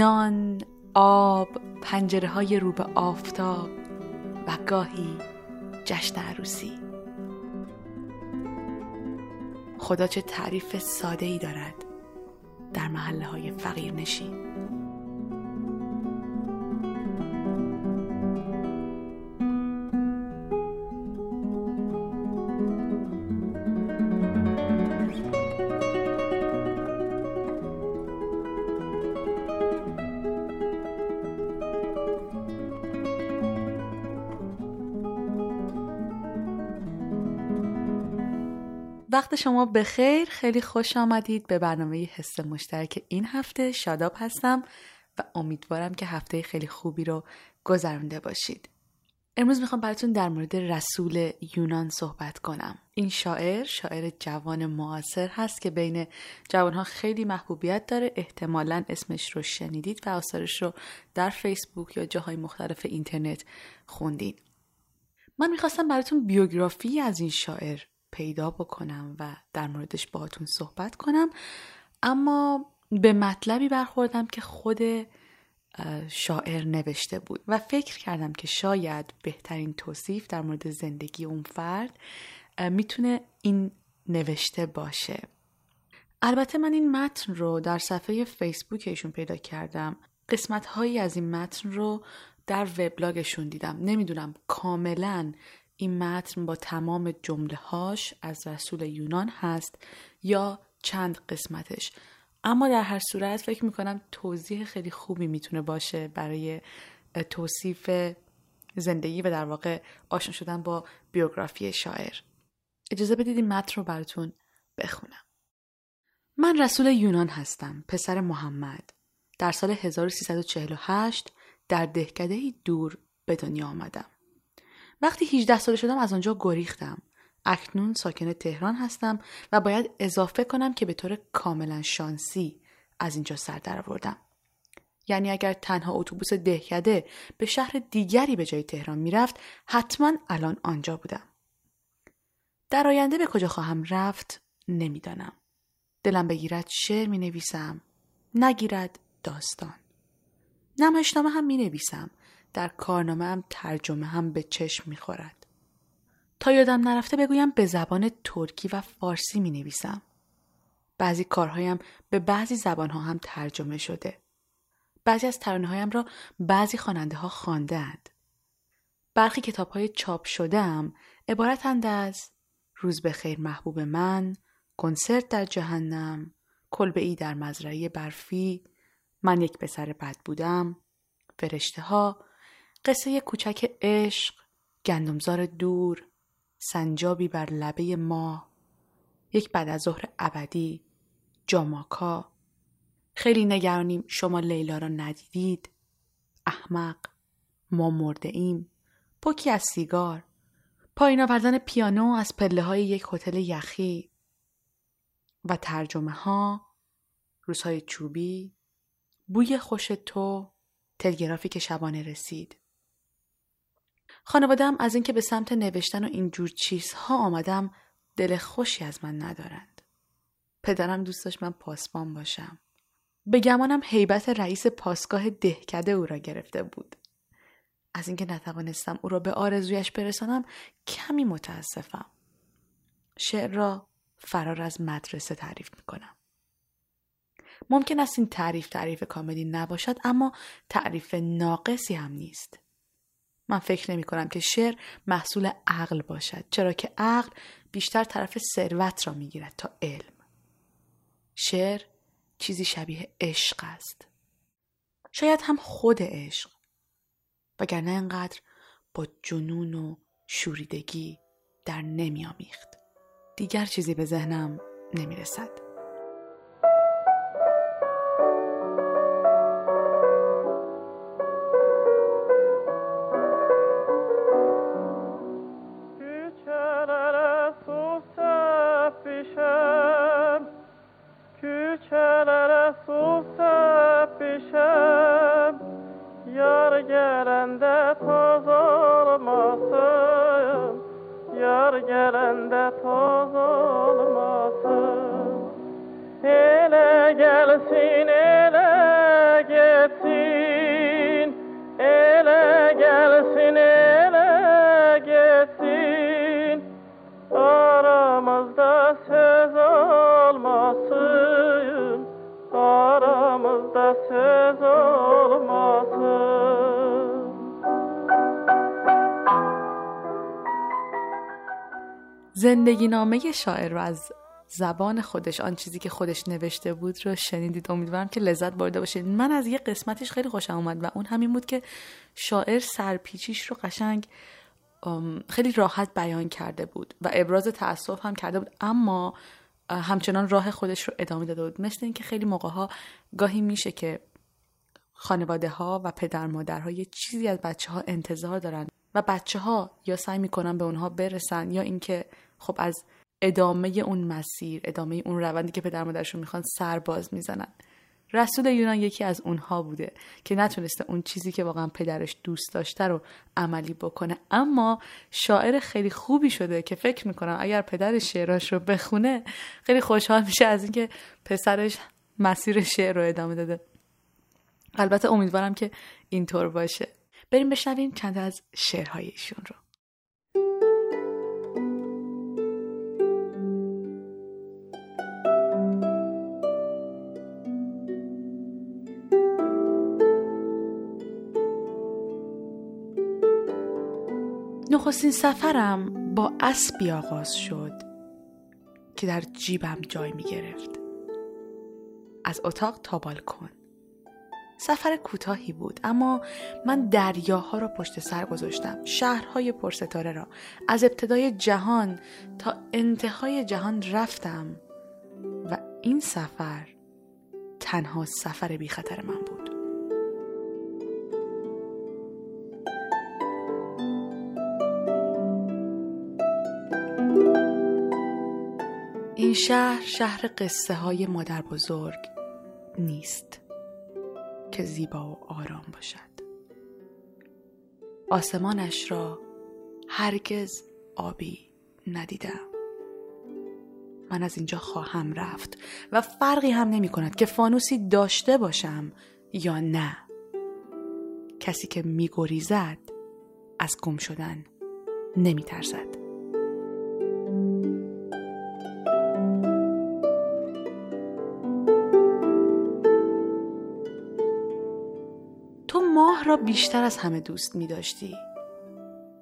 نان آب پنجره های رو به آفتاب و گاهی جشن عروسی. خدا چه تعریف ساده ای دارد در محله های فقیر نشین وقت شما بخیر. خیلی خوش آمدید به برنامه حس مشترک این هفته. شاداب هستم و امیدوارم که هفته خیلی خوبی رو گذرانده باشید. امروز می‌خوام براتون در مورد رسول یونان صحبت کنم. این شاعر شاعر جوان معاصر هست که بین جوانها خیلی محبوبیت داره. احتمالا اسمش رو شنیدید و آثارش رو در فیسبوک یا جاهای مختلف اینترنت خوندید من می‌خواستم براتون بیوگرافی از این شاعر پیدا بکنم و در موردش باهاتون صحبت کنم. اما به مطلبی برخوردم که خود شاعر نوشته بود و فکر کردم که شاید بهترین توصیف در مورد زندگی اون فرد می‌تونه این نوشته باشه. البته من این متن رو در صفحه فیسبوک ایشون پیدا کردم. قسمت هایی از این متن رو در وبلاگشون دیدم. نمی‌دونم کاملا این متن با تمام جمله هاش از رسول یونان هست یا چند قسمتش. اما در هر صورت فکر می‌کنم توضیح خیلی خوبی می‌تونه باشه برای توصیف زندگی و در واقع آشنا شدن با بیوگرافی شاعر. اجازه بدید این متن رو براتون بخونم. من رسول یونان هستم پسر محمد. در سال 1348 در دهکده دور به دنیا آمدم. وقتی 18 ساله شدم از آنجا گریختم. اکنون ساکن تهران هستم و باید اضافه کنم که به طور کاملا شانسی از اینجا سر درآوردم. یعنی اگر تنها اتوبوس دهکده به شهر دیگری به جای تهران می‌رفت حتما الان آنجا بودم. در آینده به کجا خواهم رفت نمی‌دانم. دلم بگیرد شعر می نویسم. نگیرد داستان. نمایشنامه هم می نویسم. در کارنامه هم ترجمه هم به چشم می‌خورد. تا یادم نرفته بگویم به زبان ترکی و فارسی می نویسم. بعضی کارهایم به بعضی زبانها هم ترجمه شده. بعضی از ترانه هایم را بعضی خواننده ها خواندهاند. برخی کتاب های چاپ شده هم عبارتند از روز به خیر محبوب من، کنسرت در جهنم، کلبه ای در مزرعه برفی، من یک پسر بد بودم، فرشته ها، قصه کوچک عشق گندمزار دور سنجابی بر لبه ماه یک بعد از ظهر ابدی جاماکا. خیلی نگرانیم شما لیلا را ندیدید. احمق ما مرده ایم. پوکی از سیگار. پایین آوردن پیانو از پله های یک هتل یخی. و ترجمه ها روزهای چوبی بوی خوش تو تلگرافی که شبانه رسید. خانوادم از اینکه به سمت نوشتن و اینجور چیزها آمدم دل خوشی از من ندارند. پدرم دوست داشت من پاسبان باشم. به گمانم حیبت رئیس پاسگاه دهکده او را گرفته بود. از اینکه نتوانستم او را به آرزویش برسانم کمی متاسفم. شعر را فرار از مدرسه تعریف می کنم. ممکن است این تعریف تعریف کاملی نباشد اما تعریف ناقصی هم نیست. من فکر نمی کنم که شعر محصول عقل باشد چرا که عقل بیشتر طرف ثروت را می گیرد تا علم. شعر چیزی شبیه عشق است. شاید هم خود عشق وگرنه انقدر با جنون و شوریدگی در نمیآمیخت دیگر چیزی به ذهنم نمی de toz olmasın Yar gelende toz olmasın. Ele gelsin ele gitsin Ele gelsin ele gitsin Aramızda söz olmasın. Aramızda söz olmasın. زندگی نامه شاعر رو از زبان خودش آن چیزی که خودش نوشته بود رو شنیدید. امیدوارم که لذت برده باشید من از یه قسمتش خیلی خوشم اومد و اون همین بود که شاعر سرپیچیش رو قشنگ خیلی راحت بیان کرده بود و ابراز تاسف هم کرده بود. اما همچنان راه خودش رو ادامه داده بود. مثل اینکه خیلی موقع ها گاهی میشه که خانواده ها و پدر مادرها یه چیزی از بچه ها انتظار دارن و بچه ها یا سعی می‌کنن به اونها برسن یا اینکه خب از ادامه اون مسیر ادامه اون روندی که پدر مادرشون می‌خوان سرباز می‌زنن. رسول یونان یکی از اونها بوده که نتونسته اون چیزی که واقعا پدرش دوست داشته رو عملی بکنه. اما شاعر خیلی خوبی شده که فکر می‌کنم اگر پدر شعراش رو بخونه خیلی خوشحال میشه از اینکه پسرش مسیر شعر رو ادامه داده. البته امیدوارم که اینطور باشه. بریم بشنویم چند از شعرهای ایشون رو. نخستین سفرم با اسبی آغاز شد که در جیبم جای می گرفت. از اتاق تا بالکن. سفر کوتاهی بود اما من دریاها را پشت سر گذاشتم شهرهای پرستاره را از ابتدای جهان تا انتهای جهان رفتم و این سفر تنها سفر بی خطر من بود این شهر شهر قصه های مادر بزرگ نیست که زیبا و آرام باشد. آسمانش را هرگز آبی ندیدم. من از اینجا خواهم رفت و فرقی هم نمی کند که فانوسی داشته باشم یا نه. کسی که می گریزد از گم شدن نمی ترسد. را بیشتر از همه دوست می داشتی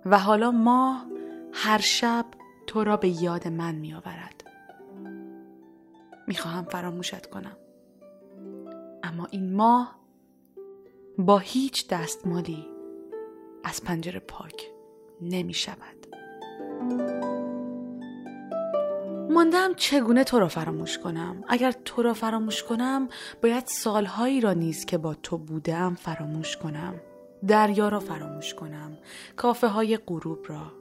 و حالا ماه هر شب تو را به یاد من می آورد می خواهم فراموشت کنم. اما این ماه با هیچ دستمالی از پنجره پاک نمی شود ماندم چگونه تو را فراموش کنم؟ اگر تو را فراموش کنم باید سالهایی را نیز که با تو بودم فراموش کنم. دریا را فراموش کنم کافه های غروب را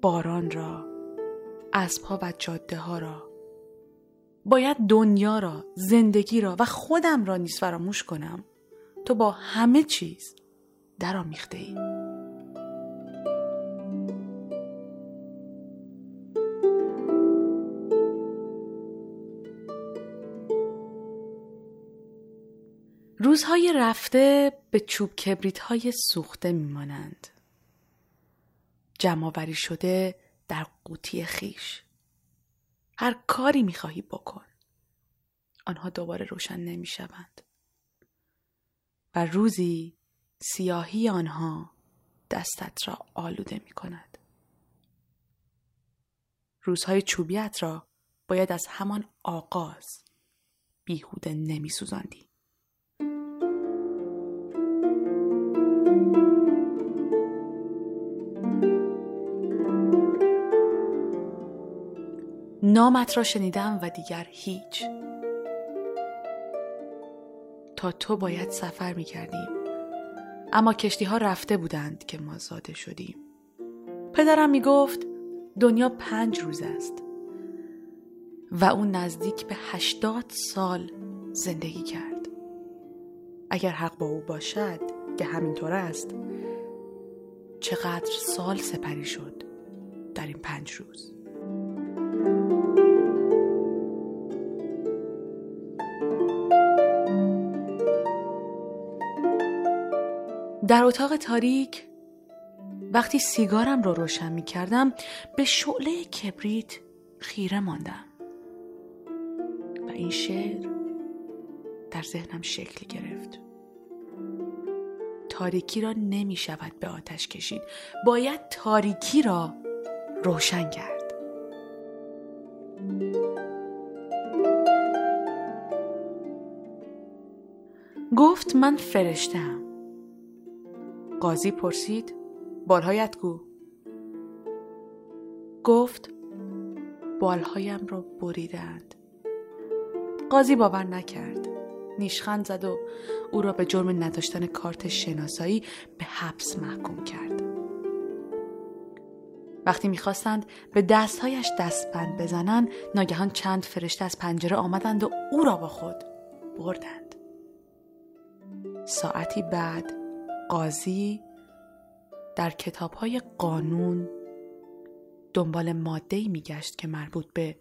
باران را اسبها و جاده ها را. باید دنیا را زندگی را و خودم را نیز فراموش کنم. تو با همه چیز درآمیخته ای. روزهای رفته به چوب کبریت های سوخته میمانند. جمعآوری شده در قوطی خیش. هر کاری می‌خواهی بکن. آنها دوباره روشن نمی‌شوند. و روزی سیاهی آنها دستت را آلوده می کند. روزهای چوبیت را باید از همان آغاز بیهوده نمی سوزاندی. نامت را شنیدم و دیگر هیچ. تا تو باید سفر می کردیم اما کشتی ها رفته بودند که ما زاده شدیم. پدرم می گفت دنیا پنج روز است. و اون نزدیک به هشتاد سال زندگی کرد. اگر حق با او باشد که همینطور است. چقدر سال سپری شد در این پنج روز. در اتاق تاریک وقتی سیگارم رو روشن می کردم به شعله کبریت خیره ماندم. و این شعر در ذهنم شکل گرفت. تاریکی را نمی شود به آتش کشید. باید تاریکی را روشن کرد. گفت من فرشتم قاضی پرسید بالهایت گو گفت بالهایم را بریدند. قاضی باور نکرد. نیشخند زد و او را به جرم نداشتن کارت شناسایی به حبس محکوم کرد وقتی می‌خواستند به دستهایش دستبند بزنند ناگهان چند فرشته از پنجره آمدند و او را با خود بردند ساعتی بعد قاضی در کتاب های قانون دنبال ماده میگشت که مربوط به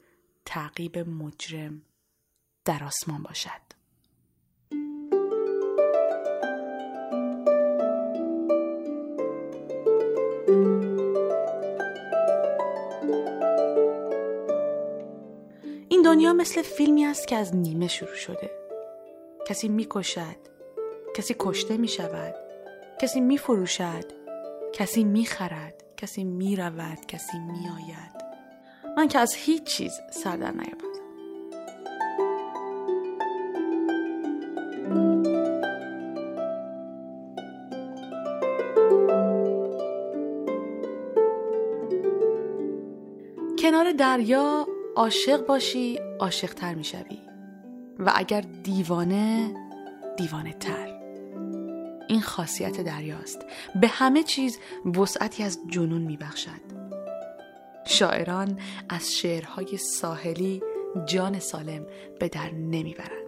تعقیب مجرم در آسمان باشد. دنیا مثل فیلمی است که از نیمه شروع شده. کسی می‌کشد، کسی کشته می شود، کسی می فروشد، کسی می خرد، کسی می رود، کسی می آید. من که از هیچ چیز سر در. کنار دریا عاشق باشی عاشق تر می شوی. و اگر دیوانه دیوانه تر این خاصیت دریاست به همه چیز وسعتی از جنون می بخشد. شاعران از شعرهای ساحلی جان سالم به در نمی‌برند.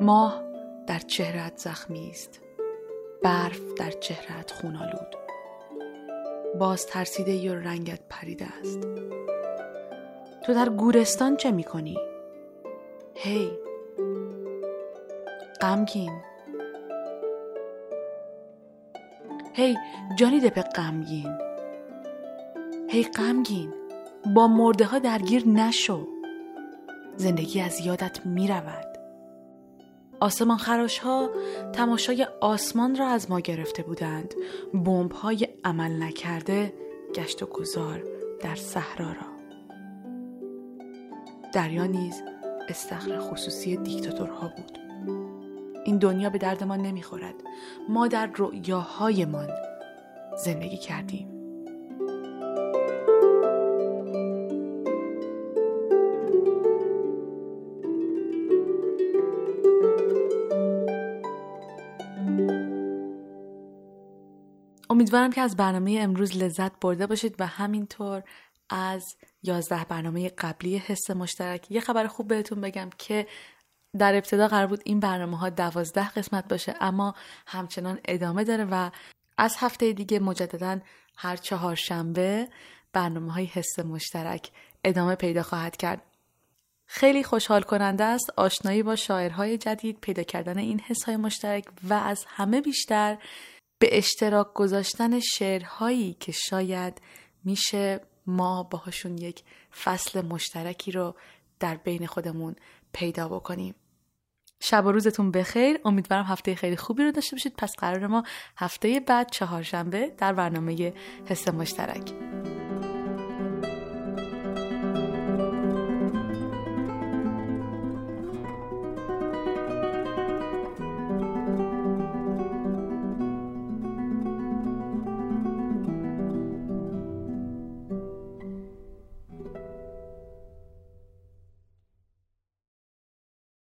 ماه در چهرت زخمی است. برف در چهرت خونالود باز ترسیده و رنگت پریده است. تو در گورستان چه می‌کنی؟ هی! غمگین هی! جانی دپ غمگین هی! غمگین با مرده ها درگیر نشو. زندگی از یادت می‌رود آسمان خراش ها تماشای آسمان را از ما گرفته بودند. بمب های عمل نکرده گشت و گذار در صحرا را. دریا نیز استخر خصوصی دیکتاتورها بود. این دنیا به درد ما نمی‌خورد. ما در رؤیاهایمان زندگی کردیم. امیدوارم که از برنامه امروز لذت برده باشید و همینطور از یازده برنامه قبلی حس مشترک یه خبر خوب بهتون بگم که در ابتدا قرار بود این برنامه ها دوازده قسمت باشه اما همچنان ادامه داره و از هفته دیگه مجددا هر چهار شنبه برنامه های حس مشترک ادامه پیدا خواهد کرد. خیلی خوشحال کننده است آشنایی با شاعرهای جدید پیدا کردن این حس های مشترک و از همه بیشتر به اشتراک گذاشتن شعرهایی که شاید میشه ما باهاشون یک فصل مشترکی رو در بین خودمون پیدا بکنیم. شب و روزتون بخیر. امیدوارم هفته خیلی خوبی رو داشته باشید. پس قرار ما هفته بعد چهارشنبه در برنامه حس مشترک.